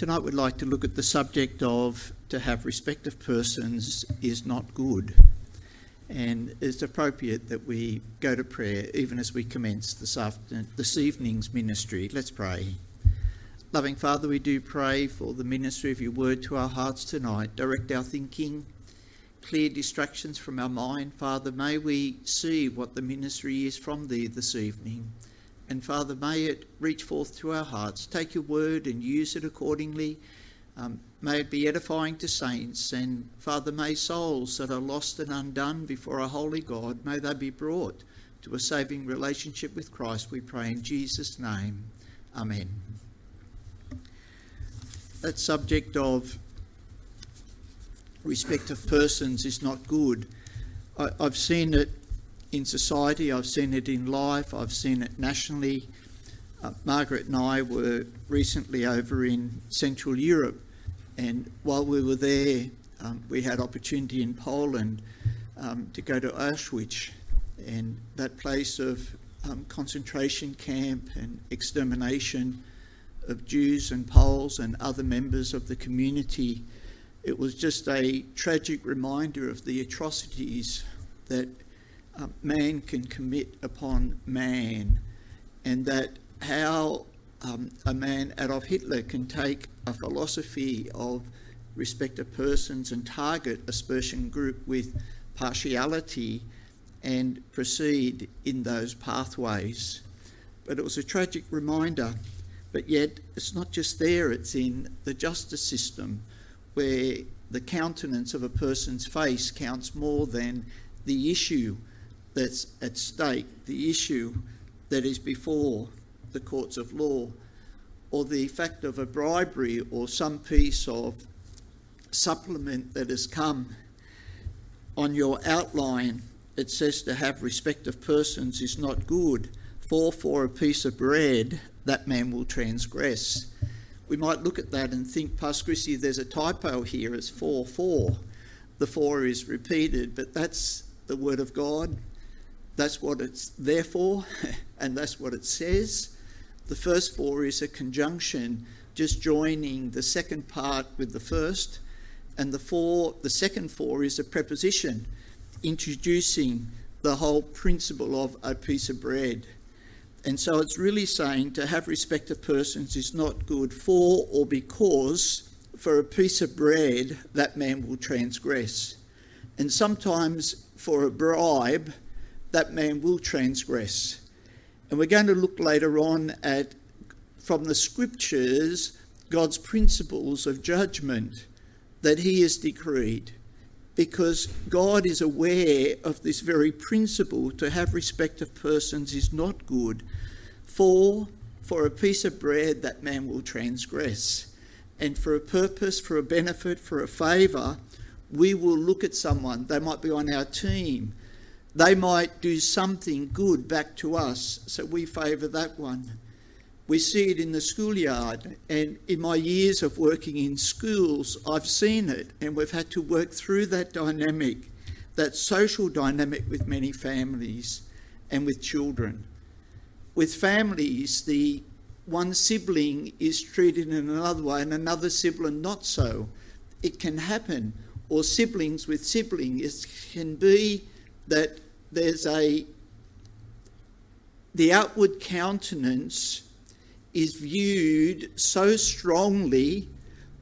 Tonight we'd like to look at the subject of to have respect of persons is not good. And it's appropriate that we go to prayer even as we commence this, after, this evening's ministry. Let's pray. Loving Father, we do pray for the ministry of your word to our hearts tonight. Direct our thinking, clear distractions from our mind. Father, may we see what the ministry is from thee this evening. And Father, may it reach forth to our hearts. Take your word and use it accordingly. Um, may it be edifying to saints. And Father, may souls that are lost and undone before a holy God, may they be brought to a saving relationship with Christ, we pray in Jesus' name. Amen. That subject of respect of persons is not good. I, have seen it in society, I've seen it in life, I've seen it nationally. Uh, Margaret and I were recently over in Central Europe, and while we were there, um, we had opportunity in Poland um, to go to Auschwitz, and that place of um, concentration camp and extermination of Jews and Poles and other members of the community. It was just a tragic reminder of the atrocities that uh, man can commit upon man, and that how um, a man, Adolf Hitler, can take a philosophy of respect of persons and target a Spurgeon group with partiality and proceed in those pathways. But it was a tragic reminder. But yet, it's not just there, it's in the justice system where the countenance of a person's face counts more than the issue that's at stake, the issue that is before the courts of law, or the fact of a bribery or some piece of supplement that has come on your outline. It says to have respect of persons is not good, for for a piece of bread that man will transgress. We might look at that and think, Pastor Christie, there's a typo here, it's 4 4. The 4 is repeated, but that's the Word of God. That's what it's there for, and that's what it says. The first four is a conjunction, just joining the second part with the first, and the four, the second four is a preposition, introducing the whole principle of a piece of bread. And so it's really saying to have respect of persons is not good for or because for a piece of bread that man will transgress. And sometimes for a bribe, that man will transgress. And we're going to look later on at, from the scriptures, God's principles of judgment that He has decreed. Because God is aware of this very principle to have respect of persons is not good. For, for a piece of bread that man will transgress. And for a purpose, for a benefit, for a favour, we will look at someone. They might be on our team they might do something good back to us, so we favour that one. We see it in the schoolyard, and in my years of working in schools, I've seen it, and we've had to work through that dynamic, that social dynamic with many families and with children. With families, the one sibling is treated in another way and another sibling not so. It can happen, or siblings with siblings. It can be that there's a the outward countenance is viewed so strongly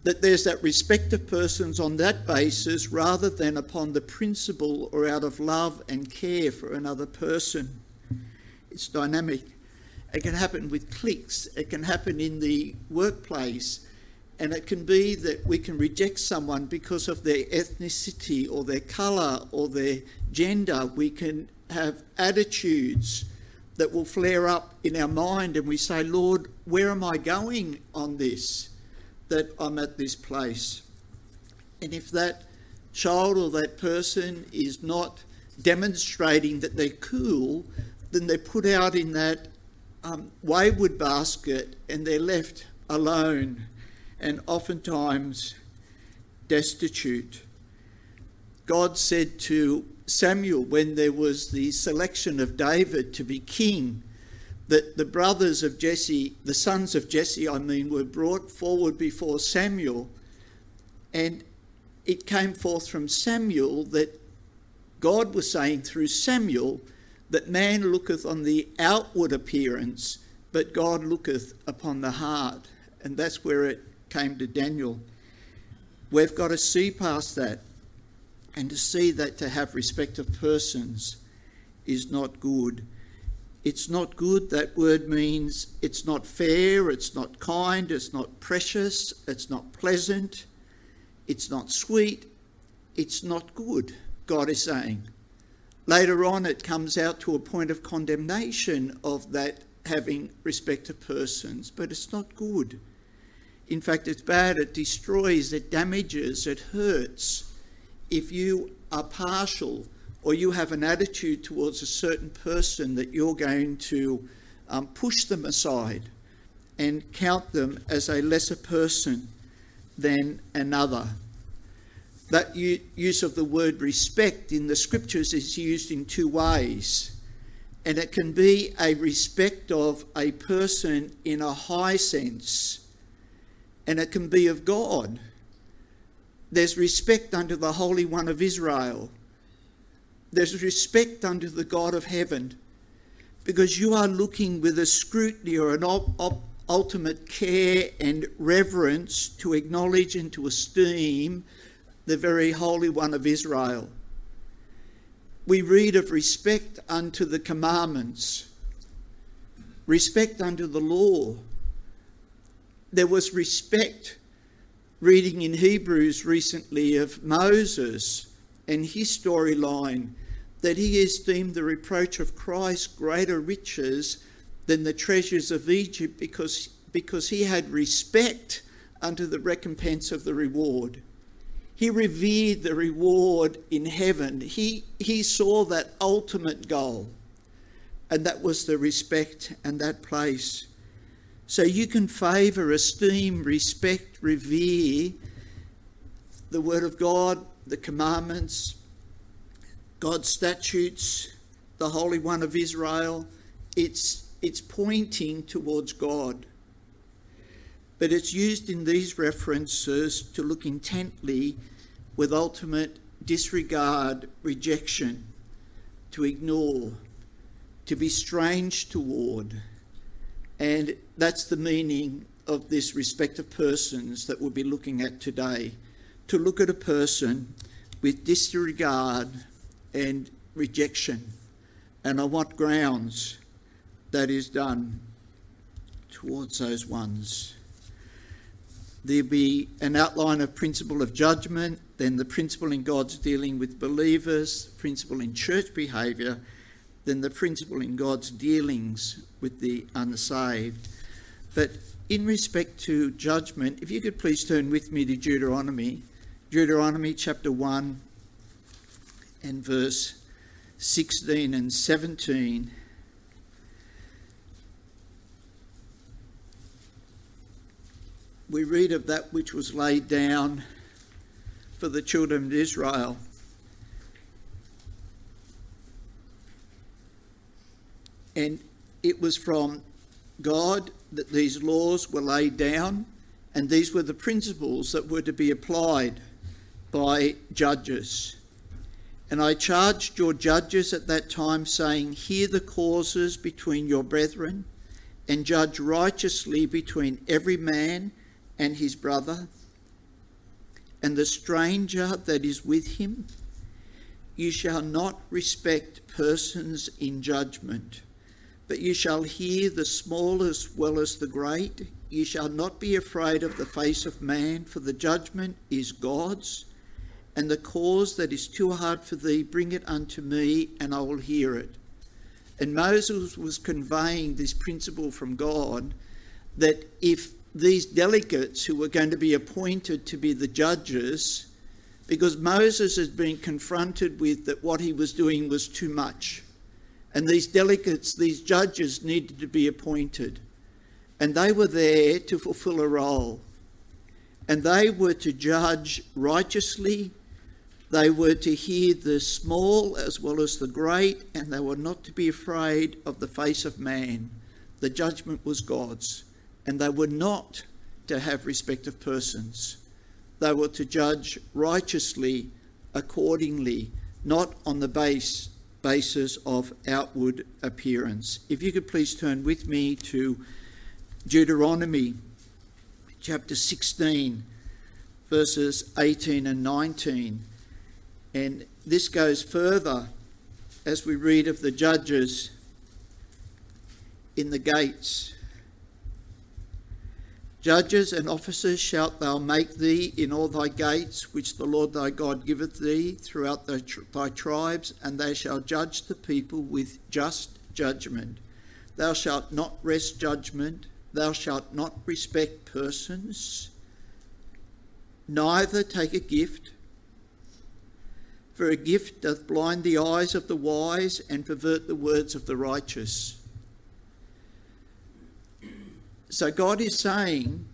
that there's that respect of persons on that basis rather than upon the principle or out of love and care for another person. It's dynamic. It can happen with cliques, it can happen in the workplace, and it can be that we can reject someone because of their ethnicity or their colour or their gender. We can have attitudes that will flare up in our mind and we say, Lord, where am I going on this? That I'm at this place. And if that child or that person is not demonstrating that they're cool, then they're put out in that um, wayward basket and they're left alone and oftentimes destitute. God said to Samuel, when there was the selection of David to be king, that the brothers of Jesse, the sons of Jesse, I mean, were brought forward before Samuel, and it came forth from Samuel that God was saying through Samuel that man looketh on the outward appearance, but God looketh upon the heart. And that's where it came to Daniel. We've got to see past that and to see that to have respect of persons is not good. It's not good, that word means it's not fair, it's not kind, it's not precious, it's not pleasant, it's not sweet, it's not good, God is saying. Later on, it comes out to a point of condemnation of that having respect to persons, but it's not good. In fact, it's bad, it destroys, it damages, it hurts. If you are partial or you have an attitude towards a certain person that you're going to um, push them aside and count them as a lesser person than another. That use of the word respect in the scriptures is used in two ways. And it can be a respect of a person in a high sense, and it can be of God. There's respect unto the Holy One of Israel there's respect unto the God of heaven because you are looking with a scrutiny or an op- op- ultimate care and reverence to acknowledge and to esteem the very Holy One of Israel. We read of respect unto the commandments, respect unto the law. There was respect, reading in Hebrews recently, of Moses and his storyline that he esteemed the reproach of Christ greater riches than the treasures of Egypt because, because he had respect unto the recompense of the reward. He revered the reward in heaven. He, he saw that ultimate goal, and that was the respect and that place. So you can favour, esteem, respect, revere the Word of God the commandments, God's statutes, the Holy One of Israel. It's, it's pointing towards God. But it's used in these references to look intently with ultimate disregard, rejection, to ignore, to be strange toward. And that's the meaning of this respect of persons that we'll be looking at today to look at a person with disregard and rejection, and on what grounds that is done towards those ones. There'll be an outline of principle of judgment, then the principle in God's dealing with believers, principle in church behaviour, then the principle in God's dealings with the unsaved. But in respect to judgment, if you could please turn with me to Deuteronomy Deuteronomy chapter 1 and verse 16 and 17. We read of that which was laid down for the children of Israel. And it was from God that these laws were laid down, and these were the principles that were to be applied by judges. And I charged your judges at that time, saying, Hear the causes between your brethren, and judge righteously between every man and his brother, and the stranger that is with him. You shall not respect persons in judgment, but you shall hear the small as well as the great. You shall not be afraid of the face of man, for the judgment is God's and the cause that is too hard for thee, bring it unto me, and I will hear it. And Moses was conveying this principle from God that if these delegates who were going to be appointed to be the judges, because Moses had been confronted with that what he was doing was too much. And these delegates, these judges, needed to be appointed. And they were there to fulfill a role. And they were to judge righteously they were to hear the small as well as the great, and they were not to be afraid of the face of man. The judgment was God's, and they were not to have respect of persons. They were to judge righteously accordingly, not on the base basis of outward appearance. If you could please turn with me to Deuteronomy chapter 16, verses 18 and 19. And this goes further as we read of the judges in the gates. Judges and officers shalt thou make thee in all thy gates, which the Lord thy God giveth thee throughout thy, thy tribes, and they shall judge the people with just judgment. Thou shalt not wrest judgment, thou shalt not respect persons, neither take a gift. For a gift doth blind the eyes of the wise and pervert the words of the righteous. So God is saying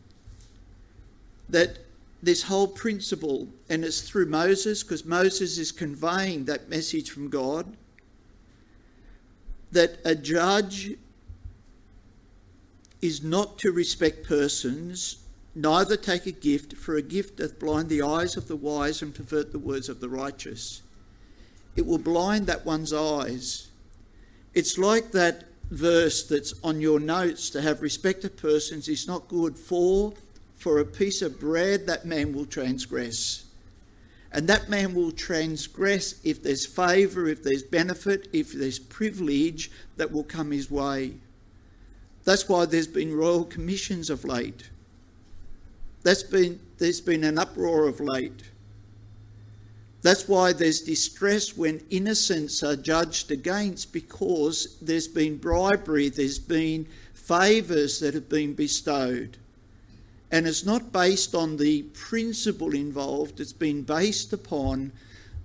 that this whole principle, and it's through Moses, because Moses is conveying that message from God, that a judge is not to respect persons, neither take a gift, for a gift doth blind the eyes of the wise and pervert the words of the righteous. It will blind that one's eyes. It's like that verse that's on your notes to have respect of persons is not good for for a piece of bread that man will transgress. And that man will transgress if there's favour if there's benefit if there's privilege that will come his way. That's why there's been royal commissions of late. That's been there's been an uproar of late that's why there's distress when innocents are judged against because there's been bribery, there's been favours that have been bestowed. And it's not based on the principle involved, it's been based upon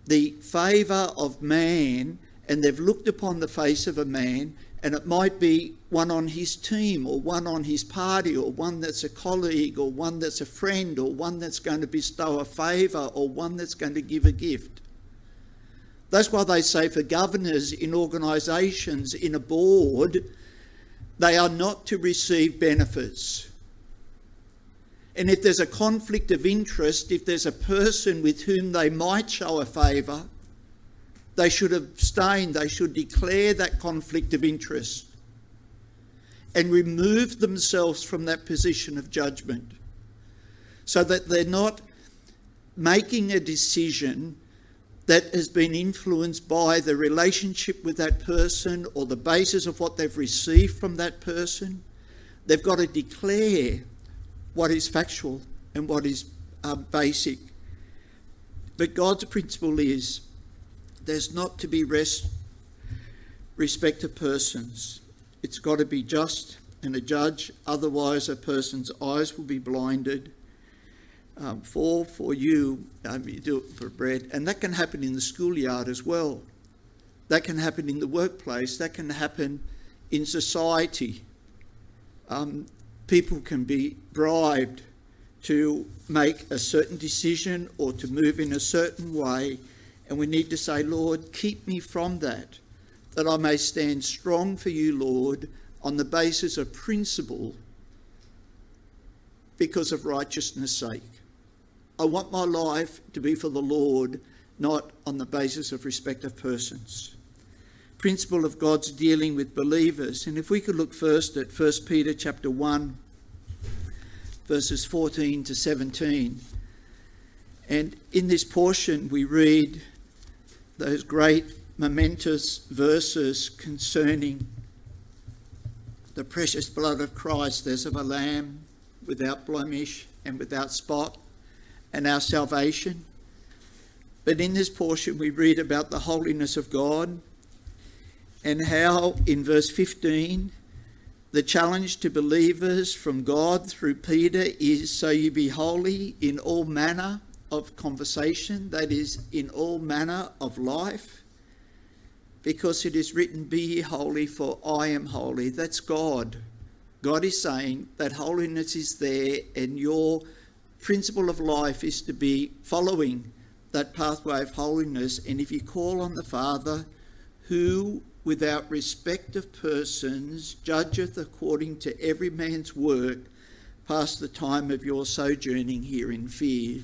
the favour of man, and they've looked upon the face of a man and it might be one on his team or one on his party or one that's a colleague or one that's a friend or one that's going to bestow a favour or one that's going to give a gift. That's why they say for governors in organisations, in a board, they are not to receive benefits. And if there's a conflict of interest, if there's a person with whom they might show a favour, they should abstain, they should declare that conflict of interest and remove themselves from that position of judgment so that they're not making a decision that has been influenced by the relationship with that person or the basis of what they've received from that person. They've got to declare what is factual and what is uh, basic. But God's principle is there's not to be rest, respect of persons. It's got to be just and a judge, otherwise, a person's eyes will be blinded. Um, for for you, um, you do it for bread, and that can happen in the schoolyard as well. That can happen in the workplace. That can happen in society. Um, people can be bribed to make a certain decision or to move in a certain way and we need to say, Lord, keep me from that, that I may stand strong for you, Lord, on the basis of principle because of righteousness' sake. I want my life to be for the Lord, not on the basis of respect of persons. Principle of God's dealing with believers. And if we could look first at 1 Peter chapter 1, verses 14 to 17. And in this portion, we read those great momentous verses concerning the precious blood of Christ as of a lamb without blemish and without spot, and our salvation. But in this portion, we read about the holiness of God and how, in verse 15, the challenge to believers from God through Peter is so you be holy in all manner of conversation, that is, in all manner of life, because it is written, Be ye holy, for I am holy. That's God. God is saying that holiness is there, and your principle of life is to be following that pathway of holiness. And if you call on the Father, who without respect of persons, judgeth according to every man's work, past the time of your sojourning here in fear.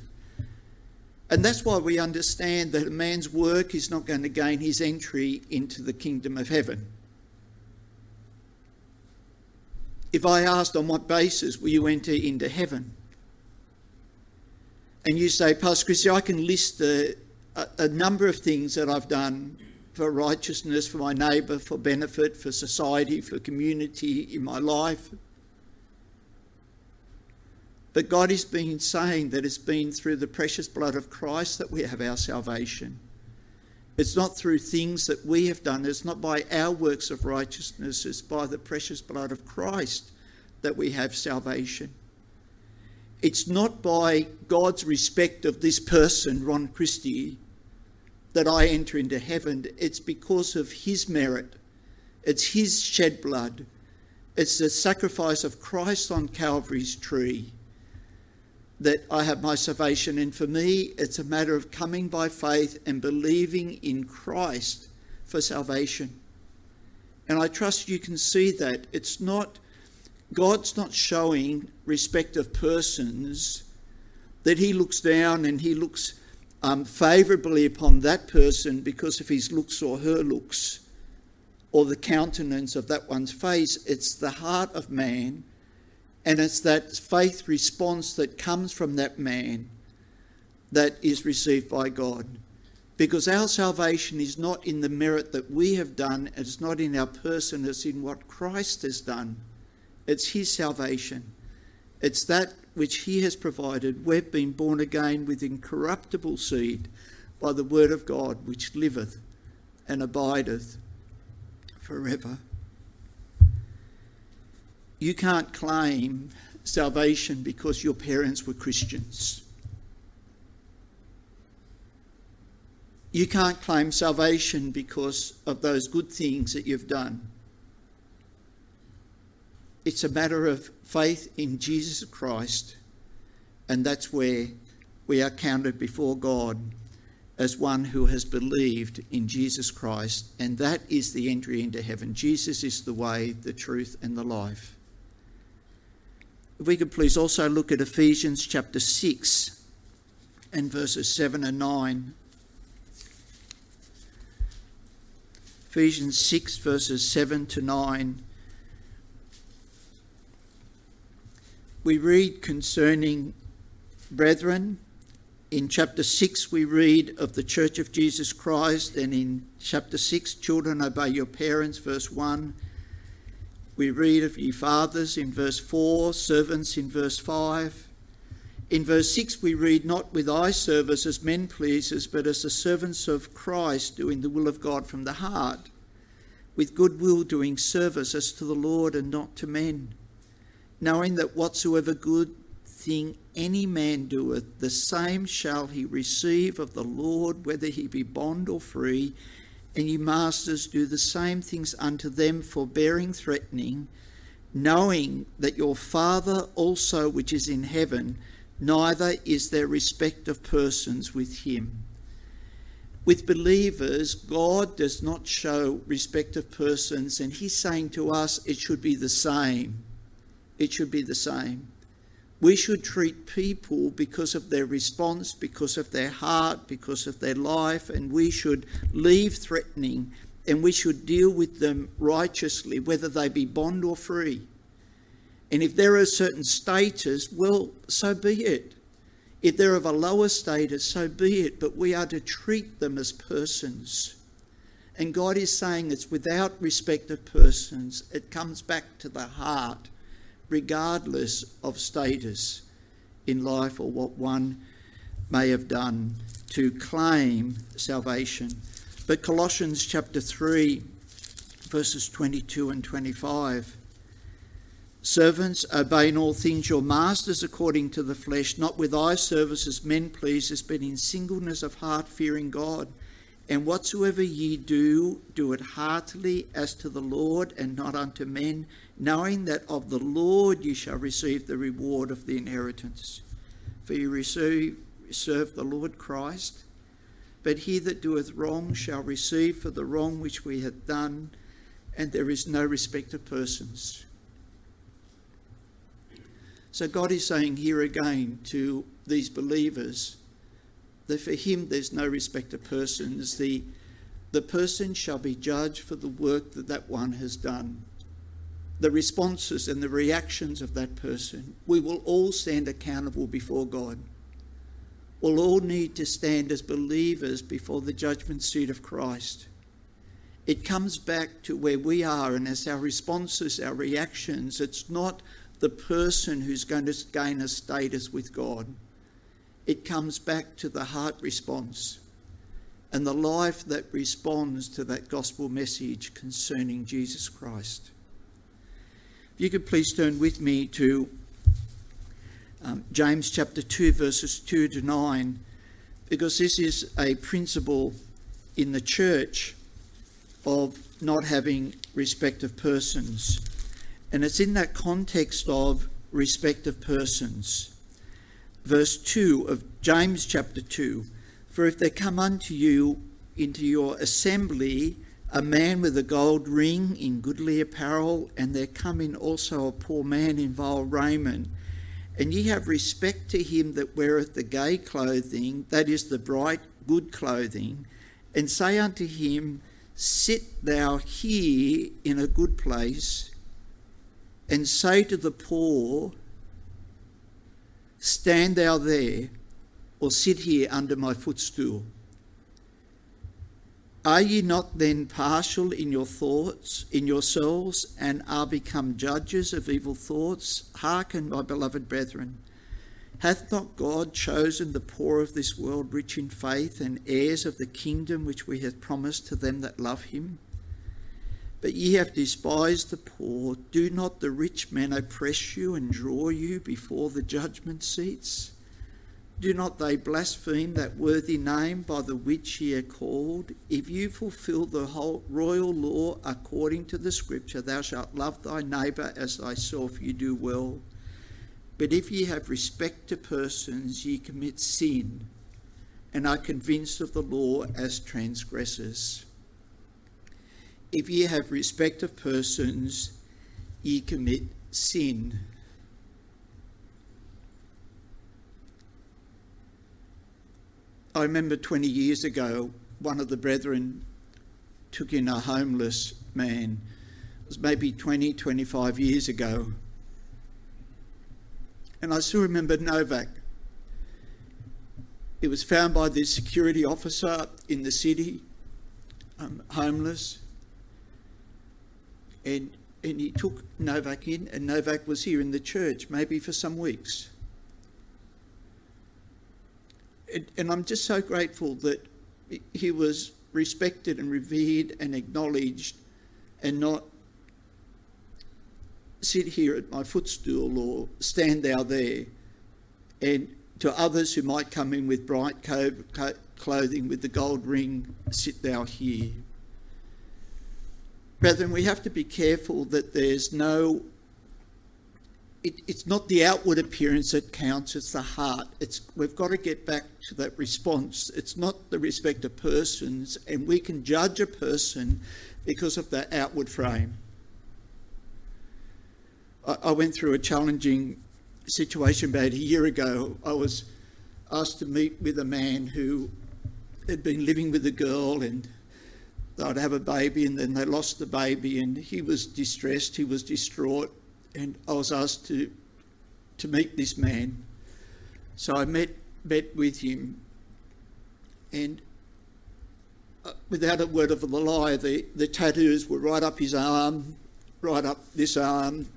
And that's why we understand that a man's work is not going to gain his entry into the kingdom of heaven. If I asked on what basis will you enter into heaven? And you say, Pastor Christie, I can list a, a, a number of things that I've done for righteousness, for my neighbour, for benefit, for society, for community in my life. But God has been saying that it's been through the precious blood of Christ that we have our salvation. It's not through things that we have done, it's not by our works of righteousness, it's by the precious blood of Christ that we have salvation. It's not by God's respect of this person, Ron Christie, that I enter into heaven. It's because of his merit, it's his shed blood, it's the sacrifice of Christ on Calvary's tree that I have my salvation. And for me, it's a matter of coming by faith and believing in Christ for salvation. And I trust you can see that. It's not, God's not showing respect of persons, that He looks down and He looks um, favourably upon that person because of his looks or her looks or the countenance of that one's face. It's the heart of man and it's that faith response that comes from that man that is received by God. Because our salvation is not in the merit that we have done, it's not in our person, it's in what Christ has done. It's His salvation. It's that which He has provided. We've been born again with incorruptible seed by the Word of God, which liveth and abideth forever you can't claim salvation because your parents were Christians. You can't claim salvation because of those good things that you've done. It's a matter of faith in Jesus Christ, and that's where we are counted before God as one who has believed in Jesus Christ, and that is the entry into heaven. Jesus is the way, the truth, and the life. If we could please also look at Ephesians chapter 6 and verses 7 and 9. Ephesians 6, verses 7 to 9. We read concerning brethren. In chapter 6, we read of the Church of Jesus Christ, and in chapter 6, children obey your parents, verse 1 we read of ye fathers in verse 4, servants in verse 5. In verse 6, we read, Not with eye service as men pleasers, but as the servants of Christ, doing the will of God from the heart, with good will doing service as to the Lord and not to men, knowing that whatsoever good thing any man doeth, the same shall he receive of the Lord, whether he be bond or free and ye masters do the same things unto them, forbearing, threatening, knowing that your Father also which is in heaven, neither is there respect of persons with him. With believers, God does not show respect of persons, and He's saying to us it should be the same. It should be the same. We should treat people because of their response, because of their heart, because of their life, and we should leave threatening and we should deal with them righteously, whether they be bond or free. And if they're a certain status, well, so be it. If they're of a lower status, so be it. But we are to treat them as persons. And God is saying it's without respect of persons, it comes back to the heart regardless of status in life or what one may have done to claim salvation. But Colossians chapter 3, verses 22 and 25. Servants, obey in all things your masters according to the flesh, not with eye service as men pleasers, but in singleness of heart, fearing God. And whatsoever ye do, do it heartily as to the Lord and not unto men, knowing that of the Lord ye shall receive the reward of the inheritance. For ye receive, serve the Lord Christ. But he that doeth wrong shall receive for the wrong which we have done, and there is no respect of persons. So God is saying here again to these believers that for him there's no respect of persons. The, the person shall be judged for the work that that one has done. The responses and the reactions of that person, we will all stand accountable before God. We'll all need to stand as believers before the judgment seat of Christ. It comes back to where we are, and as our responses, our reactions, it's not the person who's going to gain a status with God. It comes back to the heart response and the life that responds to that gospel message concerning Jesus Christ. If you could please turn with me to um, James chapter 2, verses 2 to 9, because this is a principle in the church of not having respect of persons. And it's in that context of respect of persons. Verse 2 of James chapter 2 For if they come unto you into your assembly a man with a gold ring in goodly apparel, and there come in also a poor man in vile raiment, and ye have respect to him that weareth the gay clothing, that is the bright good clothing, and say unto him, Sit thou here in a good place, and say to the poor, Stand thou there, or sit here under my footstool. Are ye not then partial in your thoughts, in yourselves, and are become judges of evil thoughts? Hearken, my beloved brethren. Hath not God chosen the poor of this world rich in faith and heirs of the kingdom which we have promised to them that love him? But ye have despised the poor. Do not the rich men oppress you and draw you before the judgment seats? Do not they blaspheme that worthy name by the which ye are called? If you fulfill the whole royal law according to the scripture, thou shalt love thy neighbour as thyself, you do well. But if ye have respect to persons, ye commit sin, and are convinced of the law as transgressors. If ye have respect of persons, ye commit sin. I remember 20 years ago, one of the brethren took in a homeless man. It was maybe 20, 25 years ago. And I still remember Novak. He was found by the security officer in the city, um, homeless and and he took Novak in, and Novak was here in the church, maybe for some weeks. And, and I'm just so grateful that he was respected and revered and acknowledged, and not sit here at my footstool or stand thou there. And to others who might come in with bright clothing with the gold ring, sit thou here. Brethren, we have to be careful that there's no, it, it's not the outward appearance that counts, it's the heart. It's, we've got to get back to that response. It's not the respect of persons, and we can judge a person because of their outward frame. I, I went through a challenging situation about a year ago. I was asked to meet with a man who had been living with a girl and they'd have a baby and then they lost the baby and he was distressed, he was distraught, and I was asked to to meet this man. So I met met with him and uh, without a word of a lie, the, the tattoos were right up his arm, right up this arm,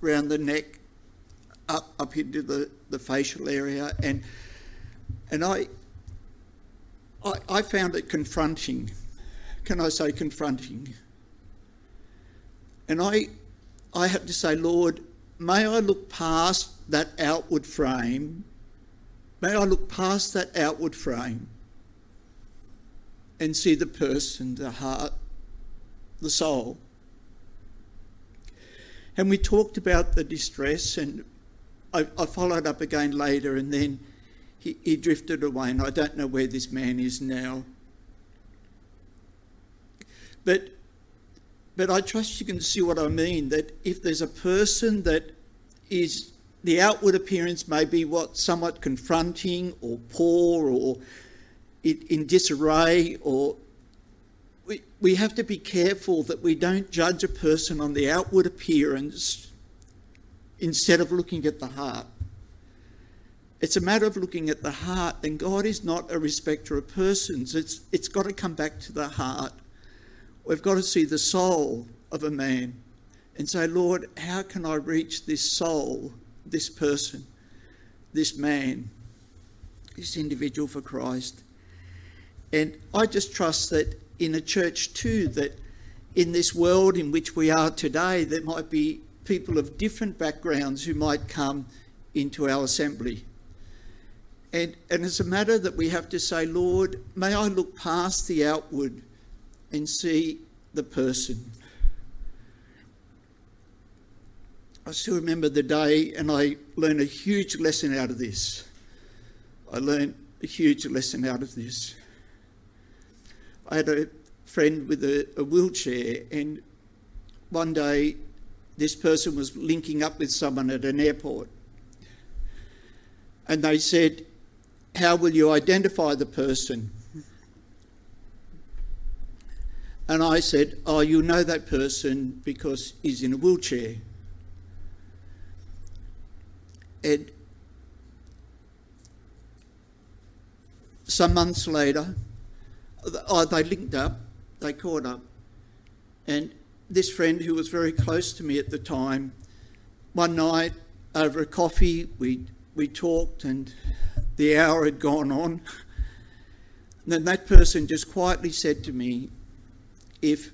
round the neck, up up into the, the facial area and and I I, I found it confronting can I say, confronting. And I, I had to say, Lord, may I look past that outward frame. May I look past that outward frame and see the person, the heart, the soul. And we talked about the distress, and I, I followed up again later, and then he, he drifted away, and I don't know where this man is now. But but I trust you can see what I mean that if there's a person that is the outward appearance may be what somewhat confronting or poor or in disarray or we, we have to be careful that we don't judge a person on the outward appearance instead of looking at the heart. It's a matter of looking at the heart, and God is not a respecter of persons. It's, it's got to come back to the heart. We've got to see the soul of a man and say, Lord, how can I reach this soul, this person, this man, this individual for Christ? And I just trust that in a church too, that in this world in which we are today, there might be people of different backgrounds who might come into our assembly. And, and it's a matter that we have to say, Lord, may I look past the outward and see the person. I still remember the day, and I learned a huge lesson out of this. I learned a huge lesson out of this. I had a friend with a, a wheelchair, and one day this person was linking up with someone at an airport. And they said, How will you identify the person? And I said, Oh, you know that person because he's in a wheelchair. And some months later, oh, they linked up, they caught up. And this friend who was very close to me at the time, one night over a coffee, we, we talked and the hour had gone on. And then that person just quietly said to me, if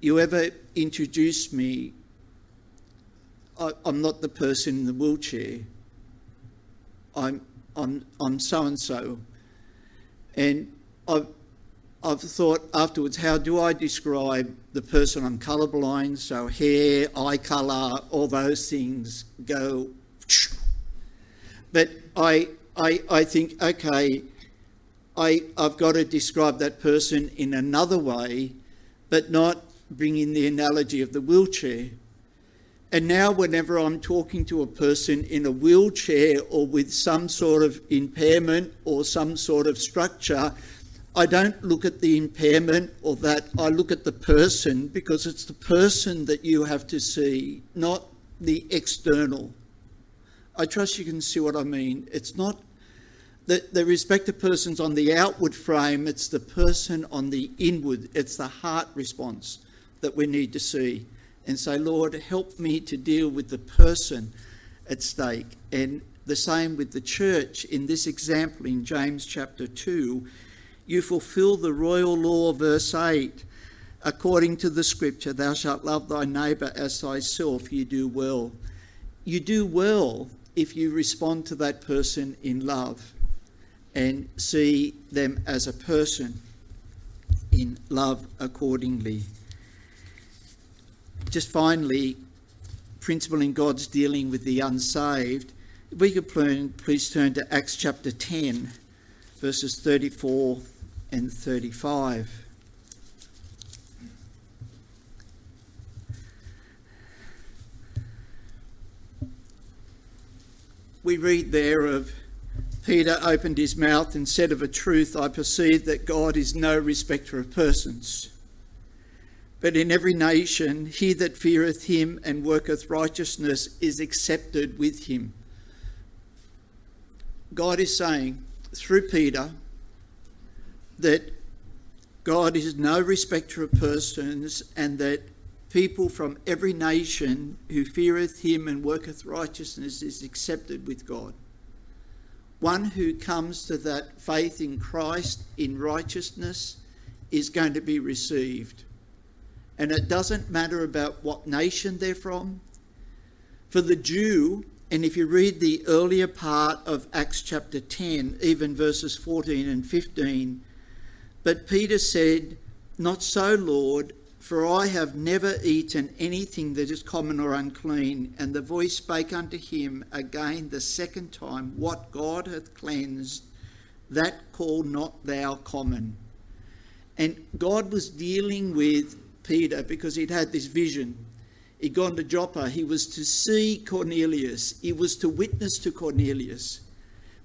you ever introduce me, I, am not the person in the wheelchair. I'm I'm I'm so and so, and I've I've thought afterwards, how do I describe the person I'm colourblind? So hair, eye colour, all those things go. But I I I think okay, I I've got to describe that person in another way but not bring in the analogy of the wheelchair. And now, whenever I'm talking to a person in a wheelchair or with some sort of impairment or some sort of structure, I don't look at the impairment or that, I look at the person because it's the person that you have to see, not the external. I trust you can see what I mean. It's not the, the person's on the outward frame, it's the person on the inward, it's the heart response that we need to see and say, Lord, help me to deal with the person at stake. And the same with the church in this example in James chapter 2. You fulfill the royal law, verse 8. According to the scripture, thou shalt love thy neighbour as thyself, you do well. You do well if you respond to that person in love and see them as a person in love accordingly. Just finally, principle in God's dealing with the unsaved. If we could please turn to Acts chapter 10, verses 34 and 35. We read there of Peter opened his mouth and said, Of a truth, I perceive that God is no respecter of persons. But in every nation, he that feareth him and worketh righteousness is accepted with him. God is saying through Peter that God is no respecter of persons and that people from every nation who feareth him and worketh righteousness is accepted with God one who comes to that faith in Christ in righteousness is going to be received. And it doesn't matter about what nation they're from. For the Jew, and if you read the earlier part of Acts chapter 10, even verses 14 and 15, but Peter said, Not so, Lord, For I have never eaten anything that is common or unclean. And the voice spake unto him again the second time, What God hath cleansed, that call not thou common. And God was dealing with Peter because he'd had this vision. He'd gone to Joppa. He was to see Cornelius, he was to witness to Cornelius.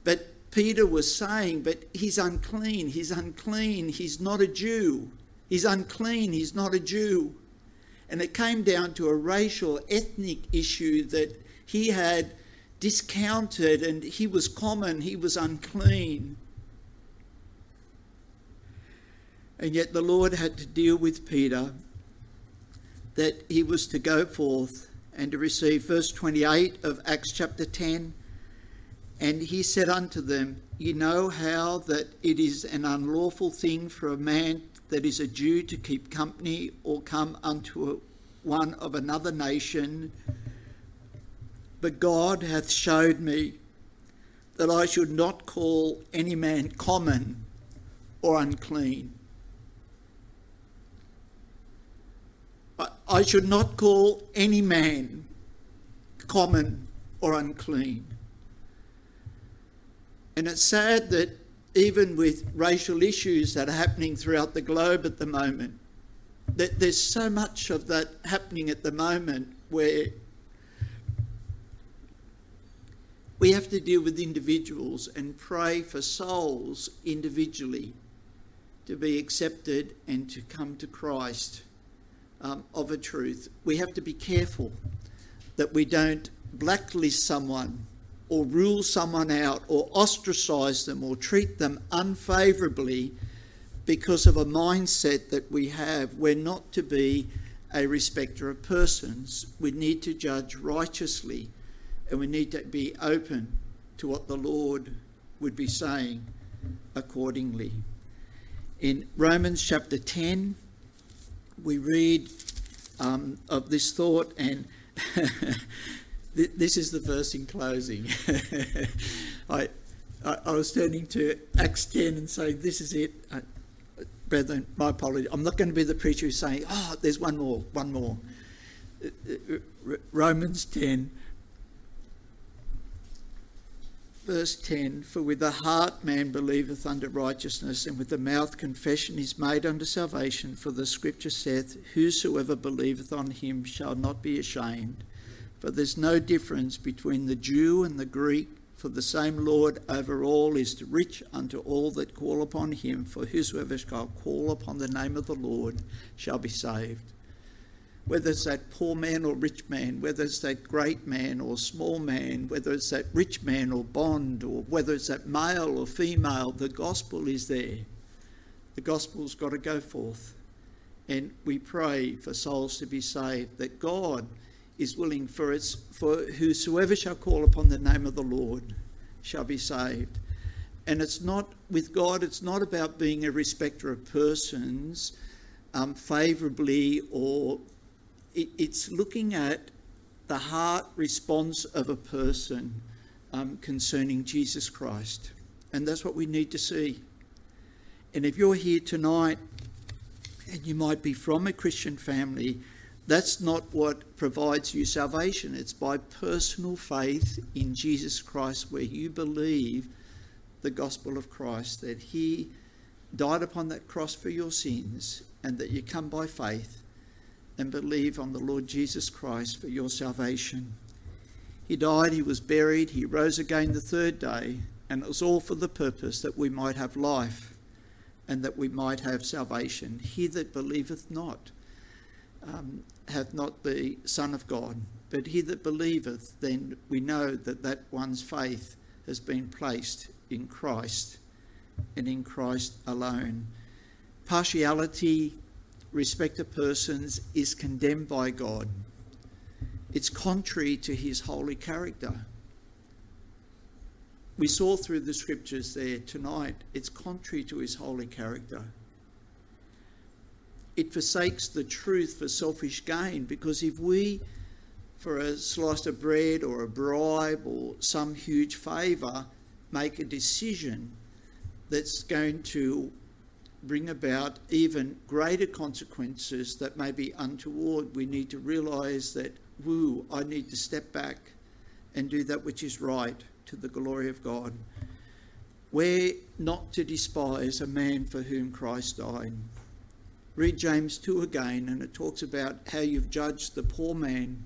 But Peter was saying, But he's unclean, he's unclean, he's not a Jew. He's unclean, he's not a Jew. And it came down to a racial, ethnic issue that he had discounted and he was common, he was unclean. And yet the Lord had to deal with Peter that he was to go forth and to receive verse 28 of Acts chapter 10. And he said unto them, You know how that it is an unlawful thing for a man that is a Jew to keep company or come unto one of another nation. But God hath showed me that I should not call any man common or unclean. I should not call any man common or unclean. And it's sad that even with racial issues that are happening throughout the globe at the moment, that there's so much of that happening at the moment where we have to deal with individuals and pray for souls individually to be accepted and to come to Christ um, of a truth. We have to be careful that we don't blacklist someone or rule someone out or ostracize them or treat them unfavorably because of a mindset that we have. We're not to be a respecter of persons. We need to judge righteously and we need to be open to what the Lord would be saying accordingly. In Romans chapter 10, we read um, of this thought, and this is the verse in closing. I, I, I, was turning to Acts 10 and saying, This is it. I, brethren, my apology. I'm not going to be the preacher who's saying, Oh, there's one more, one more. Uh, uh, Romans 10, verse 10 For with the heart man believeth unto righteousness, and with the mouth confession is made unto salvation. For the scripture saith, Whosoever believeth on him shall not be ashamed. For there's no difference between the Jew and the Greek, for the same Lord over all is rich unto all that call upon him. For whosoever shall call upon the name of the Lord shall be saved. Whether it's that poor man or rich man, whether it's that great man or small man, whether it's that rich man or bond, or whether it's that male or female, the gospel is there. The gospel's got to go forth. And we pray for souls to be saved, that God is willing for its for whosoever shall call upon the name of the Lord shall be saved. And it's not with God, it's not about being a respecter of persons um, favourably or it, it's looking at the heart response of a person um, concerning Jesus Christ. And that's what we need to see. And if you're here tonight and you might be from a Christian family, that's not what provides you salvation. It's by personal faith in Jesus Christ, where you believe the gospel of Christ, that He died upon that cross for your sins, and that you come by faith and believe on the Lord Jesus Christ for your salvation. He died, He was buried, He rose again the third day, and it was all for the purpose that we might have life and that we might have salvation. He that believeth not um, hath not the Son of God. But he that believeth, then we know that that one's faith has been placed in Christ and in Christ alone. Partiality, respect of persons, is condemned by God. It's contrary to his holy character. We saw through the scriptures there tonight, it's contrary to his holy character it forsakes the truth for selfish gain because if we, for a slice of bread or a bribe or some huge favour, make a decision that's going to bring about even greater consequences that may be untoward, we need to realise that, woo, I need to step back and do that which is right to the glory of God. We're not to despise a man for whom Christ died. Read James 2 again, and it talks about how you've judged the poor man.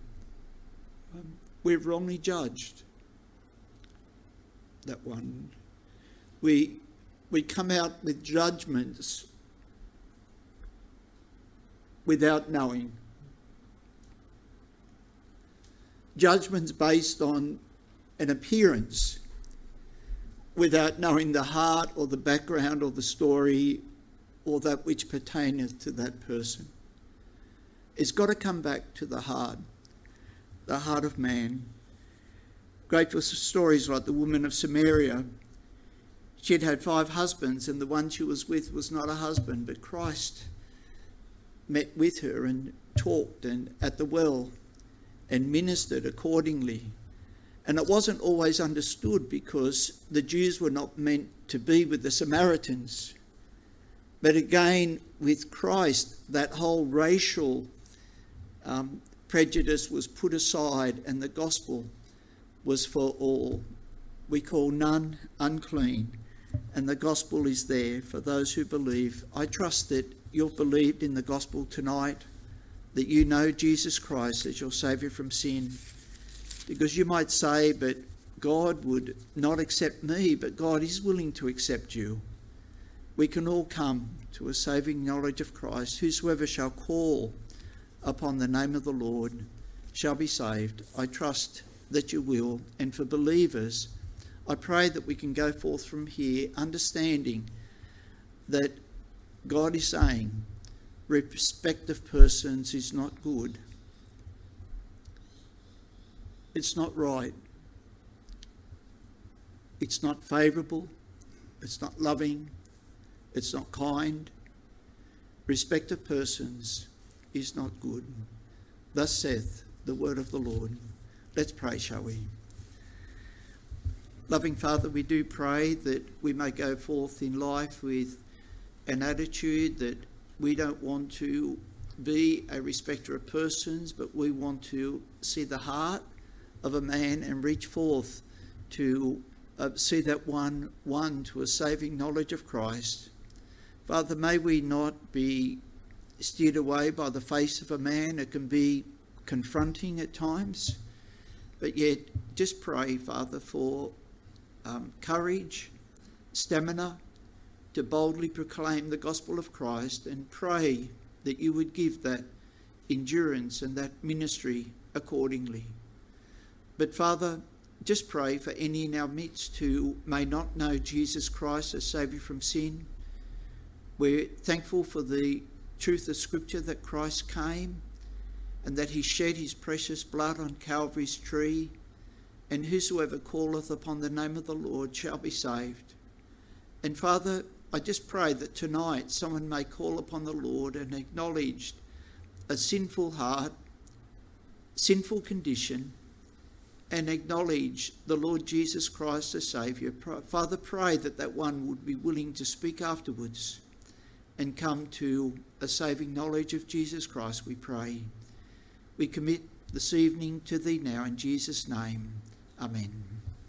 Um, we're wrongly judged. That one. We, we come out with judgments without knowing. Judgments based on an appearance without knowing the heart or the background or the story or that which pertaineth to that person. It's got to come back to the heart, the heart of man. Grateful stories like the woman of Samaria. She'd had five husbands, and the one she was with was not a husband, but Christ met with her and talked and at the well and ministered accordingly. And it wasn't always understood because the Jews were not meant to be with the Samaritans. But again, with Christ, that whole racial um, prejudice was put aside and the gospel was for all. We call none unclean, and the gospel is there for those who believe. I trust that you've believed in the gospel tonight, that you know Jesus Christ as your Saviour from sin because you might say, but God would not accept me, but God is willing to accept you. We can all come to a saving knowledge of Christ. Whosoever shall call upon the name of the Lord shall be saved. I trust that you will. And for believers, I pray that we can go forth from here understanding that God is saying respect of persons is not good. It's not right. It's not favourable. It's not loving. It's not kind. Respect of persons is not good. Thus saith the word of the Lord. Let's pray, shall we? Loving Father, we do pray that we may go forth in life with an attitude that we don't want to be a respecter of persons, but we want to see the heart of a man and reach forth to uh, see that one one to a saving knowledge of Christ. Father, may we not be steered away by the face of a man. It can be confronting at times, but yet just pray, Father, for um, courage, stamina to boldly proclaim the gospel of Christ and pray that you would give that endurance and that ministry accordingly. But Father, just pray for any in our midst who may not know Jesus Christ as Saviour from sin. We're thankful for the truth of Scripture that Christ came and that he shed his precious blood on Calvary's tree, and whosoever calleth upon the name of the Lord shall be saved. And Father, I just pray that tonight someone may call upon the Lord and acknowledge a sinful heart, sinful condition, and acknowledge the Lord Jesus Christ as Saviour. Father, pray that that one would be willing to speak afterwards and come to a saving knowledge of Jesus Christ, we pray. We commit this evening to Thee now in Jesus' name. Amen.